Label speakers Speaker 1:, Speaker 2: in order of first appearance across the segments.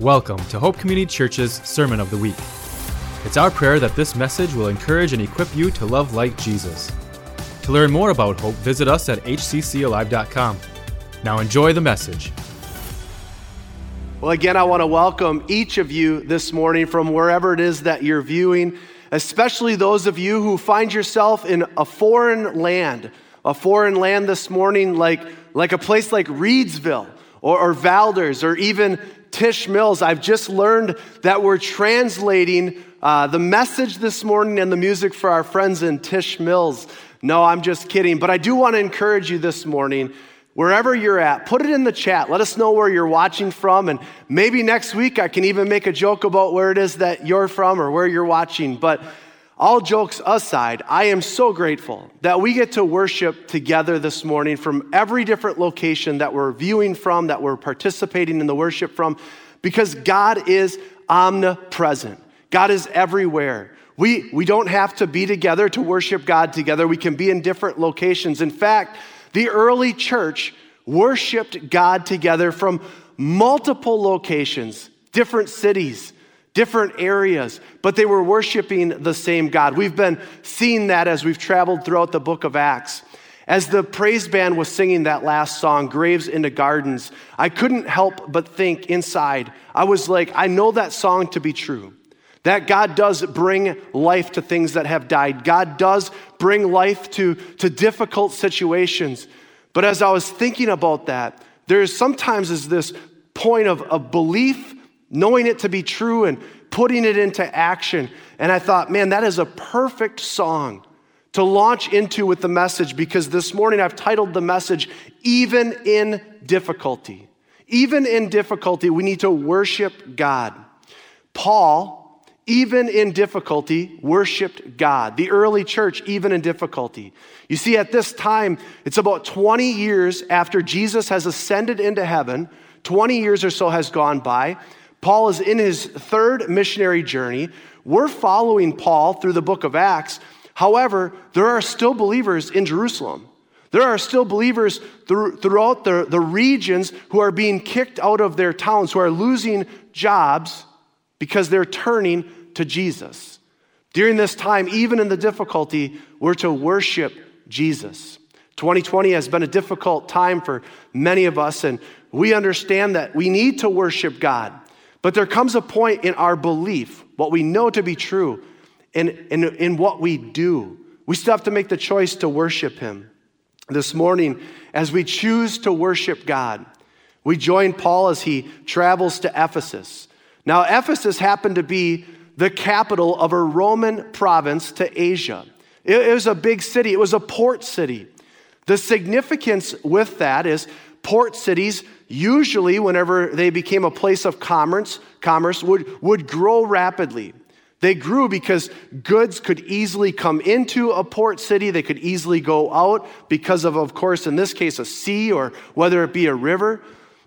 Speaker 1: Welcome to Hope Community Church's Sermon of the Week. It's our prayer that this message will encourage and equip you to love like Jesus. To learn more about Hope, visit us at hccalive.com. Now enjoy the message.
Speaker 2: Well, again, I want to welcome each of you this morning from wherever it is that you're viewing, especially those of you who find yourself in a foreign land, a foreign land this morning, like, like a place like Reedsville or, or Valders or even Tisch Mills. I've just learned that we're translating uh, the message this morning and the music for our friends in Tisch Mills. No, I'm just kidding. But I do want to encourage you this morning, wherever you're at, put it in the chat. Let us know where you're watching from. And maybe next week I can even make a joke about where it is that you're from or where you're watching. But all jokes aside, I am so grateful that we get to worship together this morning from every different location that we're viewing from, that we're participating in the worship from, because God is omnipresent. God is everywhere. We, we don't have to be together to worship God together. We can be in different locations. In fact, the early church worshiped God together from multiple locations, different cities different areas, but they were worshiping the same God. We've been seeing that as we've traveled throughout the book of Acts. As the praise band was singing that last song, Graves into Gardens, I couldn't help but think inside. I was like, I know that song to be true. That God does bring life to things that have died. God does bring life to, to difficult situations. But as I was thinking about that, there's sometimes is this point of, of belief knowing it to be true and putting it into action. And I thought, man, that is a perfect song to launch into with the message because this morning I've titled the message, Even in Difficulty. Even in difficulty, we need to worship God. Paul, even in difficulty, worshiped God. The early church, even in difficulty. You see, at this time, it's about 20 years after Jesus has ascended into heaven, 20 years or so has gone by. Paul is in his third missionary journey. We're following Paul through the book of Acts. However, there are still believers in Jerusalem. There are still believers throughout the, the regions who are being kicked out of their towns, who are losing jobs because they're turning to Jesus. During this time, even in the difficulty, we're to worship Jesus. 2020 has been a difficult time for many of us, and we understand that we need to worship God. But there comes a point in our belief, what we know to be true, in, in, in what we do. We still have to make the choice to worship Him. This morning, as we choose to worship God, we join Paul as he travels to Ephesus. Now, Ephesus happened to be the capital of a Roman province to Asia. It was a big city, it was a port city. The significance with that is port cities usually, whenever they became a place of commerce, commerce would, would grow rapidly. They grew because goods could easily come into a port city. They could easily go out because of, of course, in this case, a sea or whether it be a river.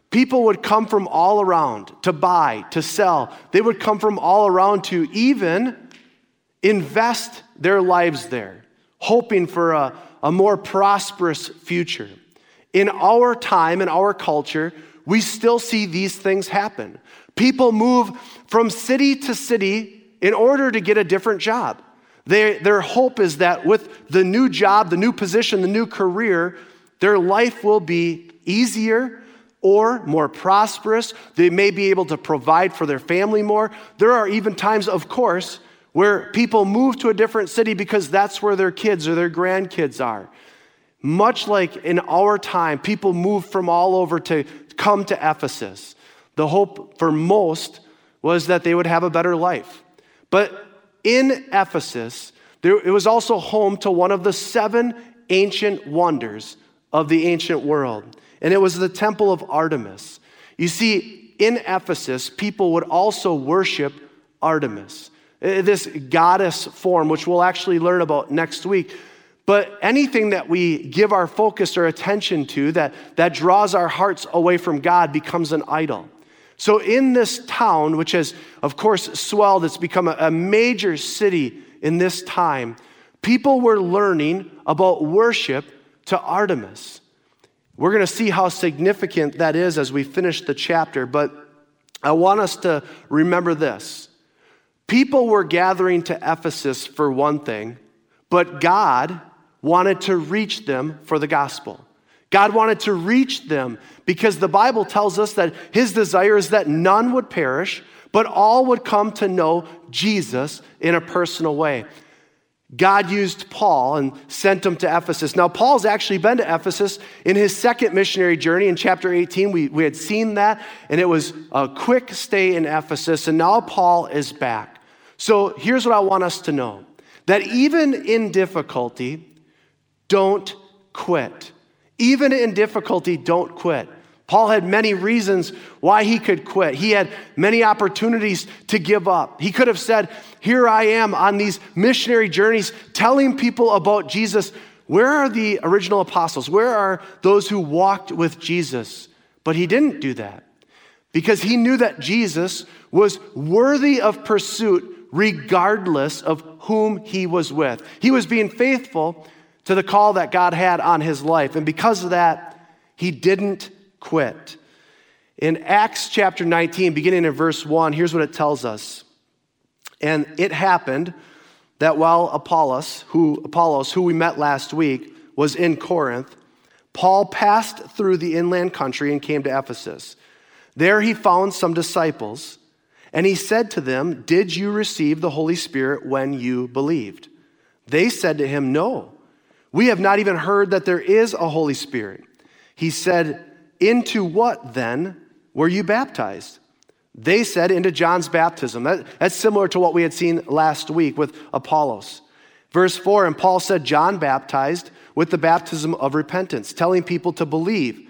Speaker 2: People would come from all around to buy, to sell. They would come from all around to even invest their lives there, hoping for a, a more prosperous future. In our time, in our culture, we still see these things happen. People move from city to city in order to get a different job. They, their hope is that with the new job, the new position, the new career, their life will be easier or more prosperous. They may be able to provide for their family more. There are even times, of course, where people move to a different city because that's where their kids or their grandkids are. Much like in our time, people moved from all over to come to Ephesus. The hope for most was that they would have a better life. But in Ephesus, there, it was also home to one of the seven ancient wonders of the ancient world, and it was the temple of Artemis. You see, in Ephesus, people would also worship Artemis, eh, this goddess form, which we'll actually learn about next week. But anything that we give our focus or attention to that, that draws our hearts away from God becomes an idol. So, in this town, which has, of course, swelled, it's become a, a major city in this time, people were learning about worship to Artemis. We're going to see how significant that is as we finish the chapter, but I want us to remember this. People were gathering to Ephesus for one thing, but God wanted to reach them for the gospel. God wanted to reach them because the Bible tells us that his desire is that none would perish, but all would come to know Jesus in a personal way. God used Paul and sent him to Ephesus. Now, Paul's actually been to Ephesus in his second missionary journey in chapter 18. We, we had seen that, and it was a quick stay in Ephesus, and now Paul is back. So here's what I want us to know that even in difficulty, don't quit. Even in difficulty, don't quit. Paul had many reasons why he could quit. He had many opportunities to give up. He could have said, Here I am on these missionary journeys telling people about Jesus. Where are the original apostles? Where are those who walked with Jesus? But he didn't do that because he knew that Jesus was worthy of pursuit regardless of whom he was with. He was being faithful to the call that God had on his life. And because of that, he didn't quit. In Acts chapter 19, beginning in verse 1, here's what it tells us. And it happened that while Apollos, who Apollos, who we met last week, was in Corinth, Paul passed through the inland country and came to Ephesus. There he found some disciples, and he said to them, Did you receive the Holy Spirit when you believed? They said to him, No. We have not even heard that there is a Holy Spirit. He said, Into what then were you baptized? They said, Into John's baptism. That, that's similar to what we had seen last week with Apollos. Verse 4 And Paul said, John baptized with the baptism of repentance, telling people to believe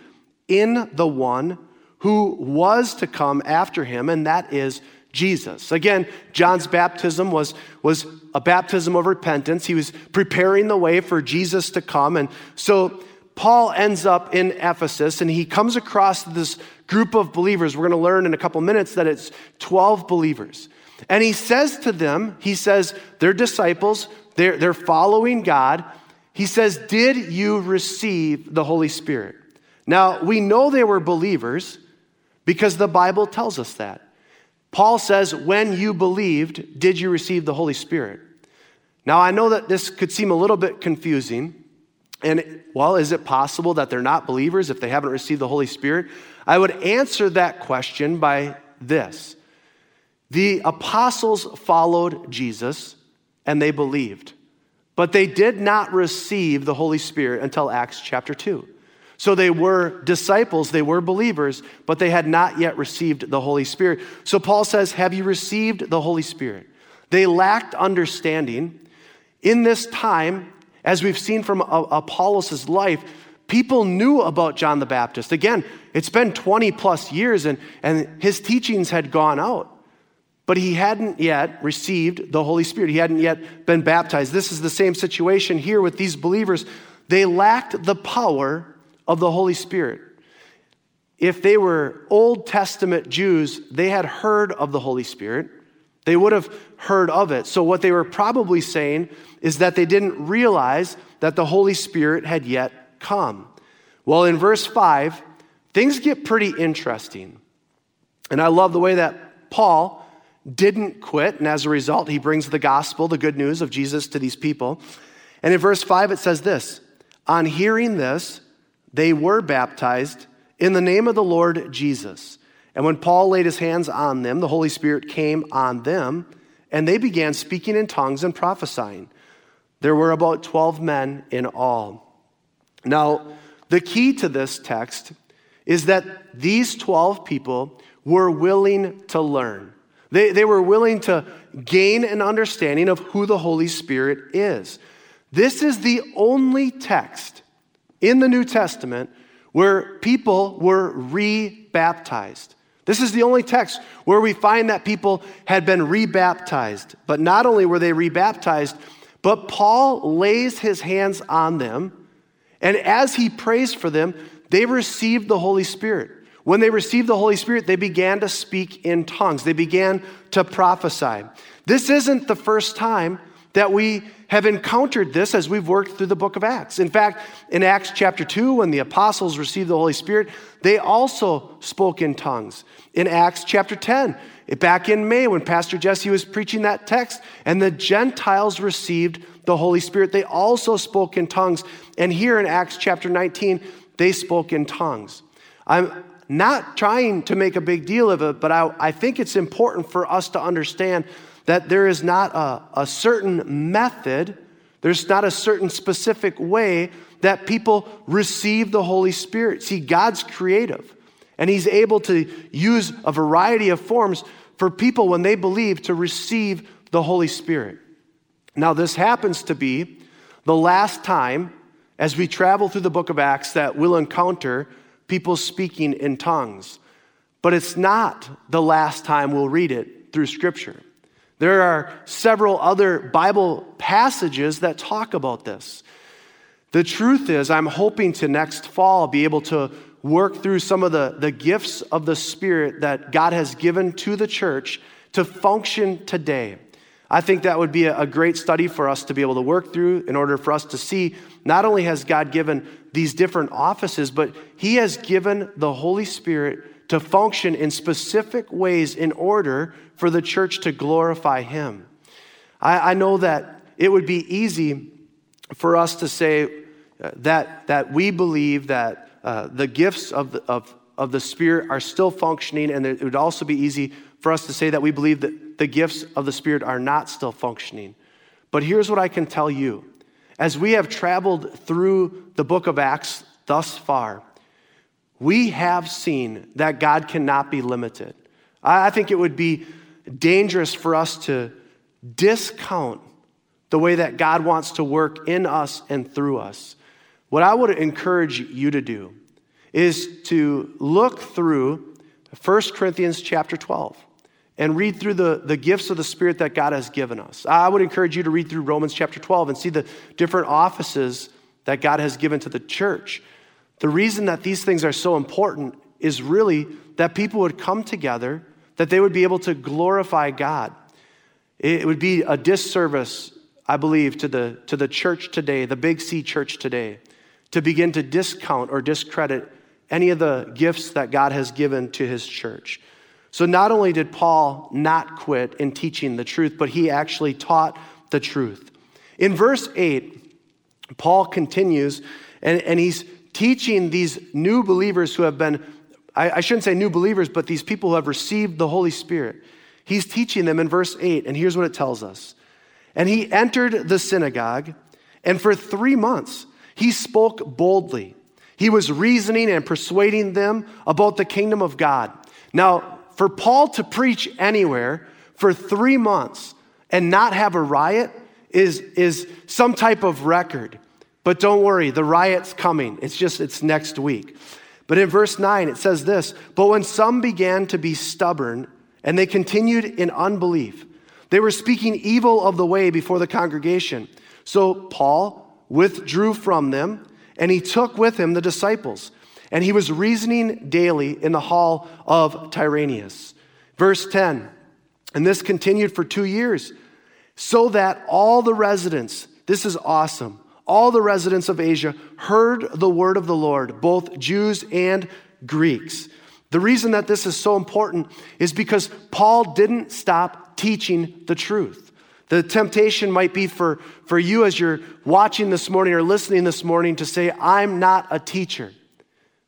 Speaker 2: in the one who was to come after him, and that is Jesus. Again, John's baptism was, was a baptism of repentance. He was preparing the way for Jesus to come. And so Paul ends up in Ephesus and he comes across this group of believers. We're going to learn in a couple minutes that it's 12 believers. And he says to them, he says, they're disciples, they're, they're following God. He says, Did you receive the Holy Spirit? Now, we know they were believers because the Bible tells us that. Paul says, When you believed, did you receive the Holy Spirit? Now, I know that this could seem a little bit confusing. And, well, is it possible that they're not believers if they haven't received the Holy Spirit? I would answer that question by this The apostles followed Jesus and they believed, but they did not receive the Holy Spirit until Acts chapter 2. So they were disciples, they were believers, but they had not yet received the Holy Spirit. So Paul says, Have you received the Holy Spirit? They lacked understanding. In this time, as we've seen from Apollos' life, people knew about John the Baptist. Again, it's been 20 plus years and, and his teachings had gone out, but he hadn't yet received the Holy Spirit. He hadn't yet been baptized. This is the same situation here with these believers. They lacked the power of the Holy Spirit. If they were Old Testament Jews, they had heard of the Holy Spirit. They would have heard of it. So, what they were probably saying is that they didn't realize that the Holy Spirit had yet come. Well, in verse 5, things get pretty interesting. And I love the way that Paul didn't quit, and as a result, he brings the gospel, the good news of Jesus to these people. And in verse 5, it says this On hearing this, they were baptized in the name of the Lord Jesus. And when Paul laid his hands on them, the Holy Spirit came on them, and they began speaking in tongues and prophesying. There were about 12 men in all. Now, the key to this text is that these 12 people were willing to learn. They, they were willing to gain an understanding of who the Holy Spirit is. This is the only text in the New Testament where people were rebaptized. This is the only text where we find that people had been rebaptized. But not only were they rebaptized, but Paul lays his hands on them, and as he prays for them, they received the Holy Spirit. When they received the Holy Spirit, they began to speak in tongues, they began to prophesy. This isn't the first time that we have encountered this as we've worked through the book of Acts. In fact, in Acts chapter 2, when the apostles received the Holy Spirit, they also spoke in tongues. In Acts chapter 10, back in May, when Pastor Jesse was preaching that text, and the Gentiles received the Holy Spirit, they also spoke in tongues. And here in Acts chapter 19, they spoke in tongues. I'm not trying to make a big deal of it, but I, I think it's important for us to understand that there is not a, a certain method, there's not a certain specific way that people receive the Holy Spirit. See, God's creative, and He's able to use a variety of forms for people when they believe to receive the Holy Spirit. Now, this happens to be the last time as we travel through the book of Acts that we'll encounter people speaking in tongues. But it's not the last time we'll read it through Scripture. There are several other Bible passages that talk about this. The truth is, I'm hoping to next fall be able to work through some of the, the gifts of the Spirit that God has given to the church to function today. I think that would be a, great study for us to be able to work through in order for us to see not only has God given these different offices, but He has given the Holy Spirit to function in specific ways in order for the church to glorify Him. I, I know that it would be easy for us to say uh, that, that we believe that uh, the gifts of the, of, of the Spirit are still functioning, and it would also be easy for us to say that we believe that the gifts of the Spirit are not still functioning. But here's what I can tell you. As we have traveled through the book of Acts thus far, we have seen that God cannot be limited. I think it would be dangerous for us to discount the way that God wants to work in us and through us. What I would encourage you to do is to look through 1 Corinthians chapter 12 and read through the, the gifts of the Spirit that God has given us. I would encourage you to read through Romans chapter 12 and see the different offices that God has given to the church. The reason that these things are so important is really that people would come together that they would be able to glorify God. It would be a disservice, I believe, to the, to the church today, the Big C church today, to begin to discount or discredit any of the gifts that God has given to his church. So, not only did Paul not quit in teaching the truth, but he actually taught the truth. In verse 8, Paul continues, and, and he's teaching these new believers who have been I, I shouldn't say new believers, but these people who have received the Holy Spirit. He's teaching them in verse 8, and here's what it tells us. And he entered the synagogue, and for three months he spoke boldly. He was reasoning and persuading them about the kingdom of God. Now, for Paul to preach anywhere for three months and not have a riot is, is some type of record. But don't worry, the riot's coming. It's just, it's next week. But in verse 9, it says this But when some began to be stubborn and they continued in unbelief, they were speaking evil of the way before the congregation. So Paul withdrew from them and he took with him the disciples. And he was reasoning daily in the hall of Tyrannus. Verse 10 And this continued for two years, so that all the residents, this is awesome all the residents of Asia heard the word of the Lord, both Jews and Greeks. The reason that this is so important is because Paul didn't stop teaching the truth. The temptation might be for, for you as you're watching this morning or listening this morning to say, I'm not a teacher.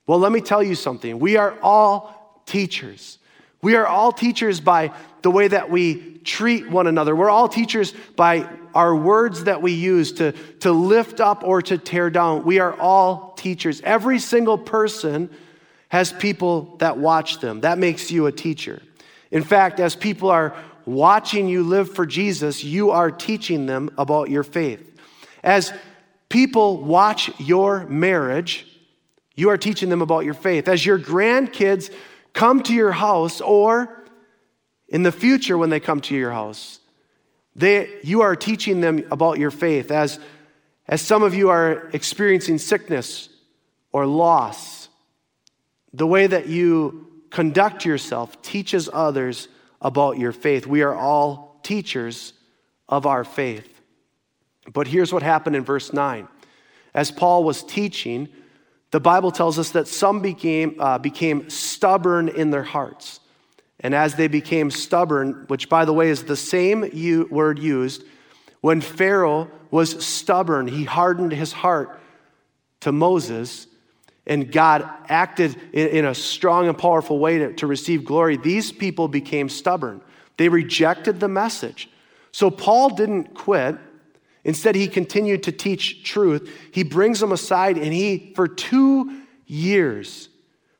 Speaker 2: Well, let me tell you something. We are all teachers. We are all teachers by the way that we treat one another. We're all teachers by our words that we use to, to lift up or to tear down. We are all teachers. Every single person has people that watch them. That makes you a teacher. In fact, as people are watching you live for Jesus, you are teaching them about your faith. As people watch your marriage, you are teaching them about your faith. As your grandkids come to your house, or in the future when they come to your house, they, you are teaching them about your faith. As, as some of you are experiencing sickness or loss, the way that you conduct yourself teaches others about your faith. We are all teachers of our faith. But here's what happened in verse 9. As Paul was teaching, the Bible tells us that some became, uh, became stubborn in their hearts. And as they became stubborn, which by the way is the same u- word used, when Pharaoh was stubborn, he hardened his heart to Moses, and God acted in, in a strong and powerful way to, to receive glory. These people became stubborn. They rejected the message. So Paul didn't quit. Instead, he continued to teach truth. He brings them aside and he, for two years,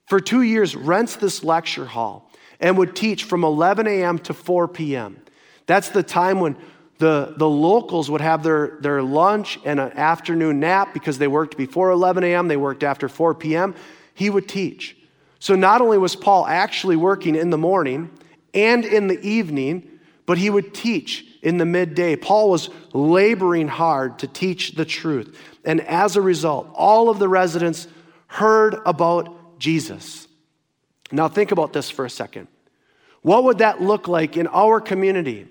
Speaker 2: for two years, rents this lecture hall and would teach from 11 a.m. to 4 p.m. That's the time when the, the locals would have their, their lunch and an afternoon nap because they worked before 11 a.m., they worked after 4 p.m. He would teach. So not only was Paul actually working in the morning and in the evening, but he would teach in the midday. Paul was laboring hard to teach the truth. And as a result, all of the residents heard about Jesus. Now, think about this for a second. What would that look like in our community?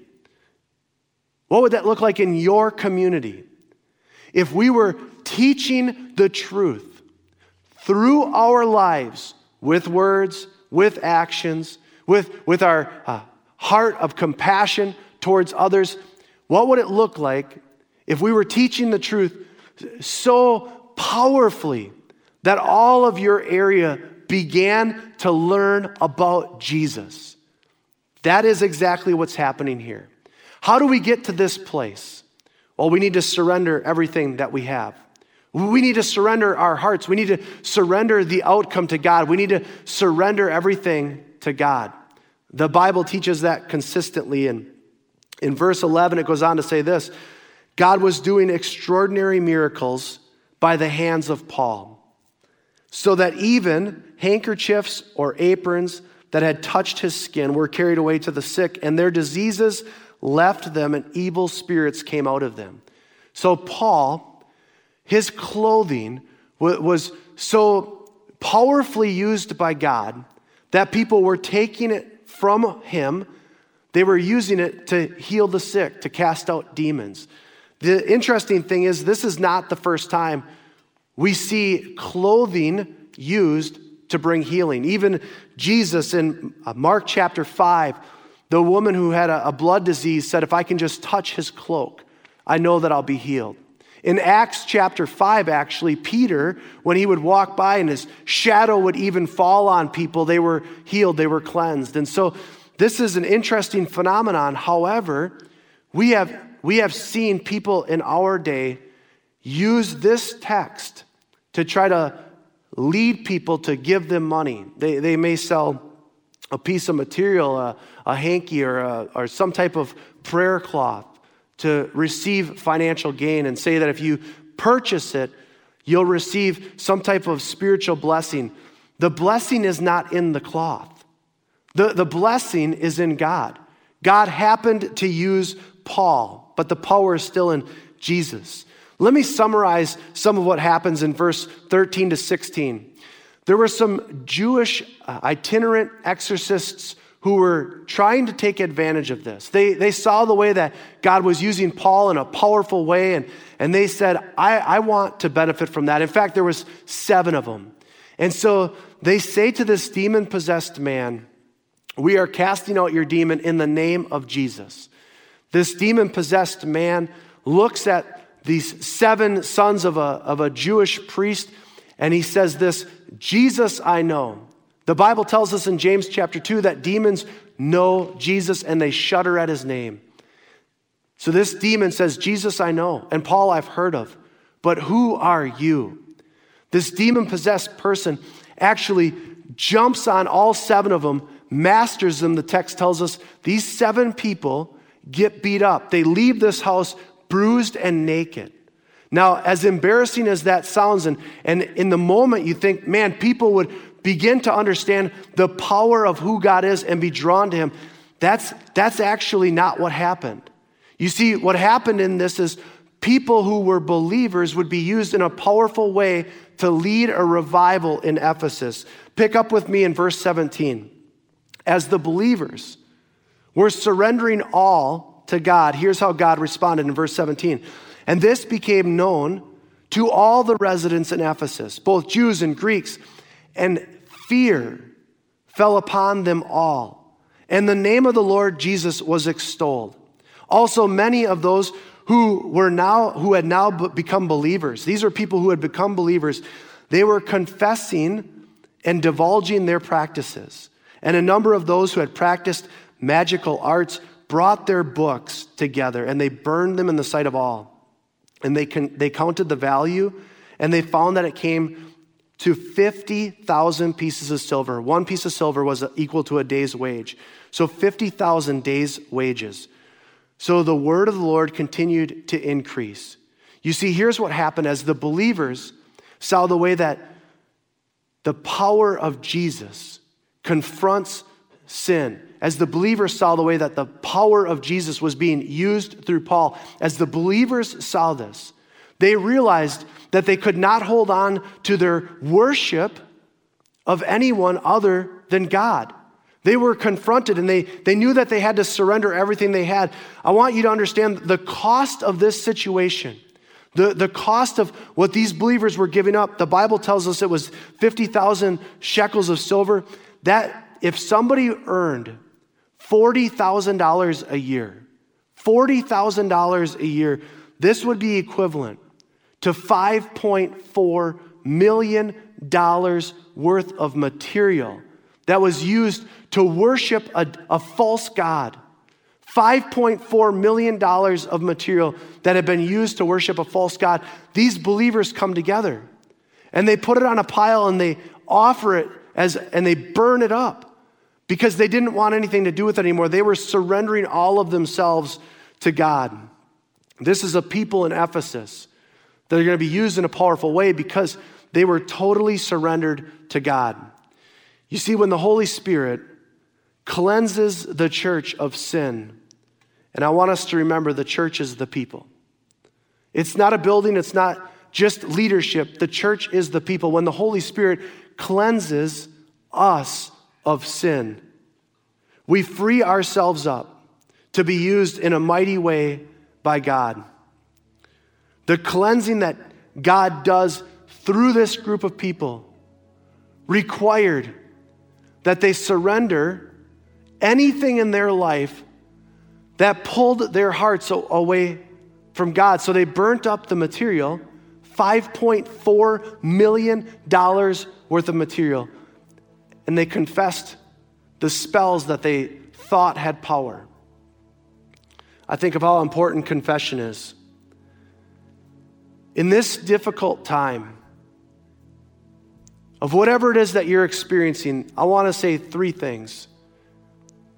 Speaker 2: What would that look like in your community? If we were teaching the truth through our lives with words, with actions, with, with our uh, heart of compassion towards others, what would it look like if we were teaching the truth so powerfully that all of your area began to learn about Jesus? That is exactly what's happening here. How do we get to this place? Well, we need to surrender everything that we have. We need to surrender our hearts. We need to surrender the outcome to God. We need to surrender everything to God. The Bible teaches that consistently. And in verse 11, it goes on to say this God was doing extraordinary miracles by the hands of Paul, so that even handkerchiefs or aprons that had touched his skin were carried away to the sick, and their diseases left them, and evil spirits came out of them. So, Paul, his clothing was so powerfully used by God that people were taking it from him. They were using it to heal the sick, to cast out demons. The interesting thing is, this is not the first time we see clothing used to bring healing. Even Jesus in uh, Mark chapter 5, the woman who had a, blood disease said, If I can just touch his cloak, I know that I'll be healed. In Acts chapter 5, actually, Peter, when he would walk by and his shadow would even fall on people, they were healed, they were cleansed. And so this is an interesting phenomenon. However, we have, we have seen people in our day use this text to try to lead people to give them money. They, they may sell a piece of material, a, a hanky, or, a, or some type of prayer cloth to receive financial gain and say that if you purchase it, you'll receive some type of spiritual blessing. The blessing is not in the cloth, the, the blessing is in God. God happened to use Paul, but the power is still in Jesus. Let me summarize some of what happens in verse 13 to 16. There were some Jewish uh, itinerant exorcists who were trying to take advantage of this. They, they saw the way that God was using Paul in a powerful way, and, and they said, I, I want to benefit from that. In fact, there was seven of them. And so they say to this demon-possessed man, we are casting out your demon in the name of Jesus. This demon possessed man looks at these seven sons of a, of a Jewish priest, and he says, This Jesus I know. The Bible tells us in James chapter 2 that demons know Jesus and they shudder at his name. So this demon says, Jesus I know, and Paul I've heard of, but who are you? This demon possessed person actually jumps on all seven of them, masters them. The text tells us these seven people get beat up. They leave this house bruised and naked. Now, as embarrassing as that sounds, and, and in the moment you think, man, people would begin to understand the power of who God is and be drawn to Him, that's, that's actually not what happened. You see, what happened in this is people who were believers would be used in a powerful way to lead a revival in Ephesus. Pick up with me in verse 17. As the believers were surrendering all to God, here's how God responded in verse 17. And this became known to all the residents in Ephesus, both Jews and Greeks, and fear fell upon them all. And the name of the Lord Jesus was extolled. Also, many of those who were now who had now become believers. These are people who had become believers. They were confessing and divulging their practices. And a number of those who had practiced magical arts brought their books together and they burned them in the sight of all. And they, con- they counted the value and they found that it came to 50,000 pieces of silver. One piece of silver was equal to a day's wage. So 50,000 days' wages. So the word of the Lord continued to increase. You see, here's what happened as the believers saw the way that the power of Jesus confronts sin. As the believers saw the way that the power of Jesus was being used through Paul, as the believers saw this, they realized that they could not hold on to their worship of anyone other than God. They were confronted and they, they knew that they had to surrender everything they had. I want you to understand the cost of this situation, the, the cost of what these believers were giving up. The Bible tells us it was 50,000 shekels of silver. That if somebody earned $40,000 a year, $40,000 a year, this would be equivalent to $5.4 million worth of material that was used to worship a, a false God. $5.4 million of material that had been used to worship a false God. These believers come together and they put it on a pile and they offer it as, and they burn it up because they didn't want anything to do with it anymore. They were surrendering all of themselves to God. This is a people in Ephesus that are going to be used in a powerful way because they were totally surrendered to God. You see, when the Holy Spirit cleanses the church of sin, and I want us to remember the church is the people. It's not a building, it's not just leadership. The church is the people. When the Holy Spirit cleanses us of sin, we free ourselves up to be used in a mighty way by God. The cleansing that God does through this group of people required that they surrender anything in their life that pulled their hearts away from God. So they burnt up the material, $5.4 million worth of material, and they confessed the spells that they thought had power. I think of how important confession is. In this difficult time, of whatever it is that you're experiencing, I want to say three things.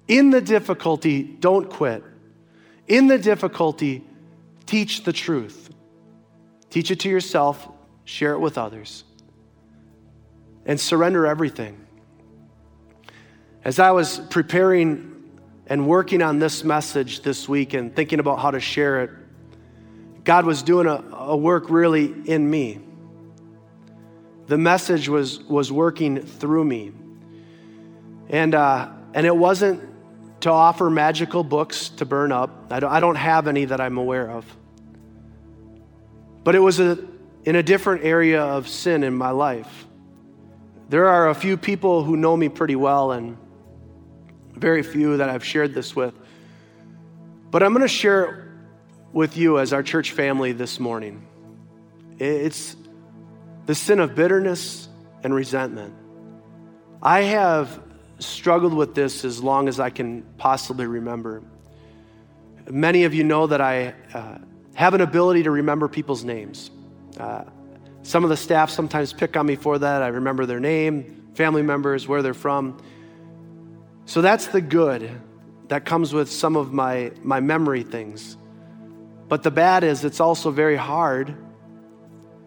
Speaker 2: In the difficulty, don't quit. In the difficulty, teach the truth. Teach it to yourself, share it with others, and surrender everything. As I was preparing and working on this message this week and thinking about how to share it, God was doing a, a work really in me. The message was, was working through me. And, uh, and it wasn't to offer magical books to burn up. I don't, I don't have any that I'm aware of. But it was a, in a different area of sin in my life. There are a few people who know me pretty well, and very few that I've shared this with. But I'm going to share it with you as our church family this morning. It's the sin of bitterness and resentment. I have struggled with this as long as I can possibly remember. Many of you know that I uh, have an ability to remember people's names. Uh, some of the staff sometimes pick on me for that. I remember their name, family members, where they're from. So that's the good that comes with some of my, my memory things. But the bad is, it's also very hard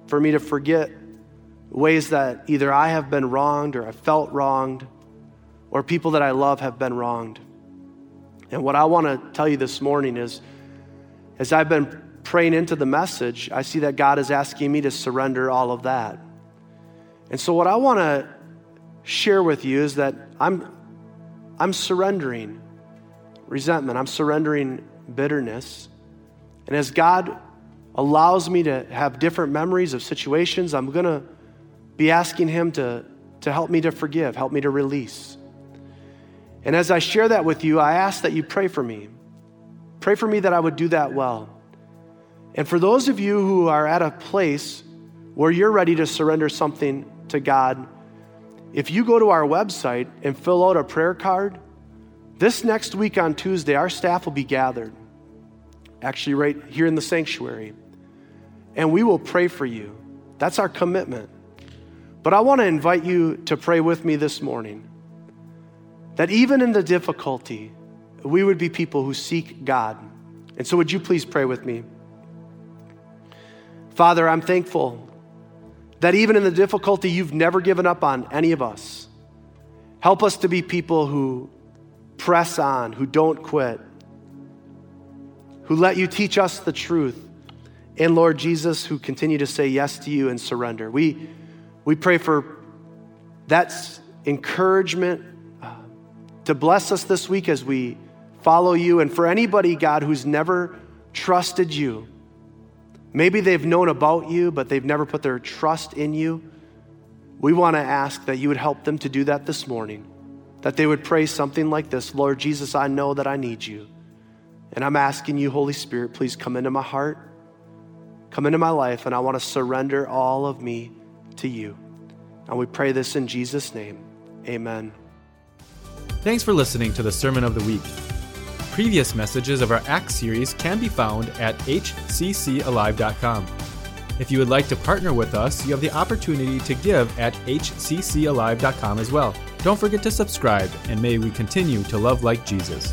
Speaker 2: for me to forget ways that either I have been wronged or I felt wronged or people that I love have been wronged. And what I want to tell you this morning is as I've been praying into the message, I see that God is asking me to surrender all of that. And so, what I want to share with you is that I'm, I'm surrendering resentment, I'm surrendering bitterness. And as God allows me to have different memories of situations, I'm going to be asking Him to, to help me to forgive, help me to release. And as I share that with you, I ask that you pray for me. Pray for me that I would do that well. And for those of you who are at a place where you're ready to surrender something to God, if you go to our website and fill out a prayer card, this next week on Tuesday, our staff will be gathered, actually, right here in the sanctuary, and we will pray for you. That's our commitment. But I want to invite you to pray with me this morning that even in the difficulty, we would be people who seek God. And so, would you please pray with me? Father, I'm thankful that even in the difficulty, you've never given up on any of us. Help us to be people who press on, who don't quit, who let you teach us the truth. And Lord Jesus, who continue to say yes to you and surrender. We, we pray for that encouragement uh, to bless us this week as we follow you. And for anybody, God, who's never trusted you, maybe they've known about you, but they've never put their trust in you. We want to ask that you would help them to do that this morning that they would pray something like this Lord Jesus, I know that I need you. And I'm asking you, Holy Spirit, please come into my heart, come into my life, and I want to surrender all of me to you. And we pray this in Jesus' name. Amen.
Speaker 1: Thanks for listening to the Sermon of the Week. Previous messages of our Acts series can be found at hccalive.com. If you would like to partner with us, you have the opportunity to give at hccalive.com as well. Don't forget to subscribe, and may we continue to love like Jesus.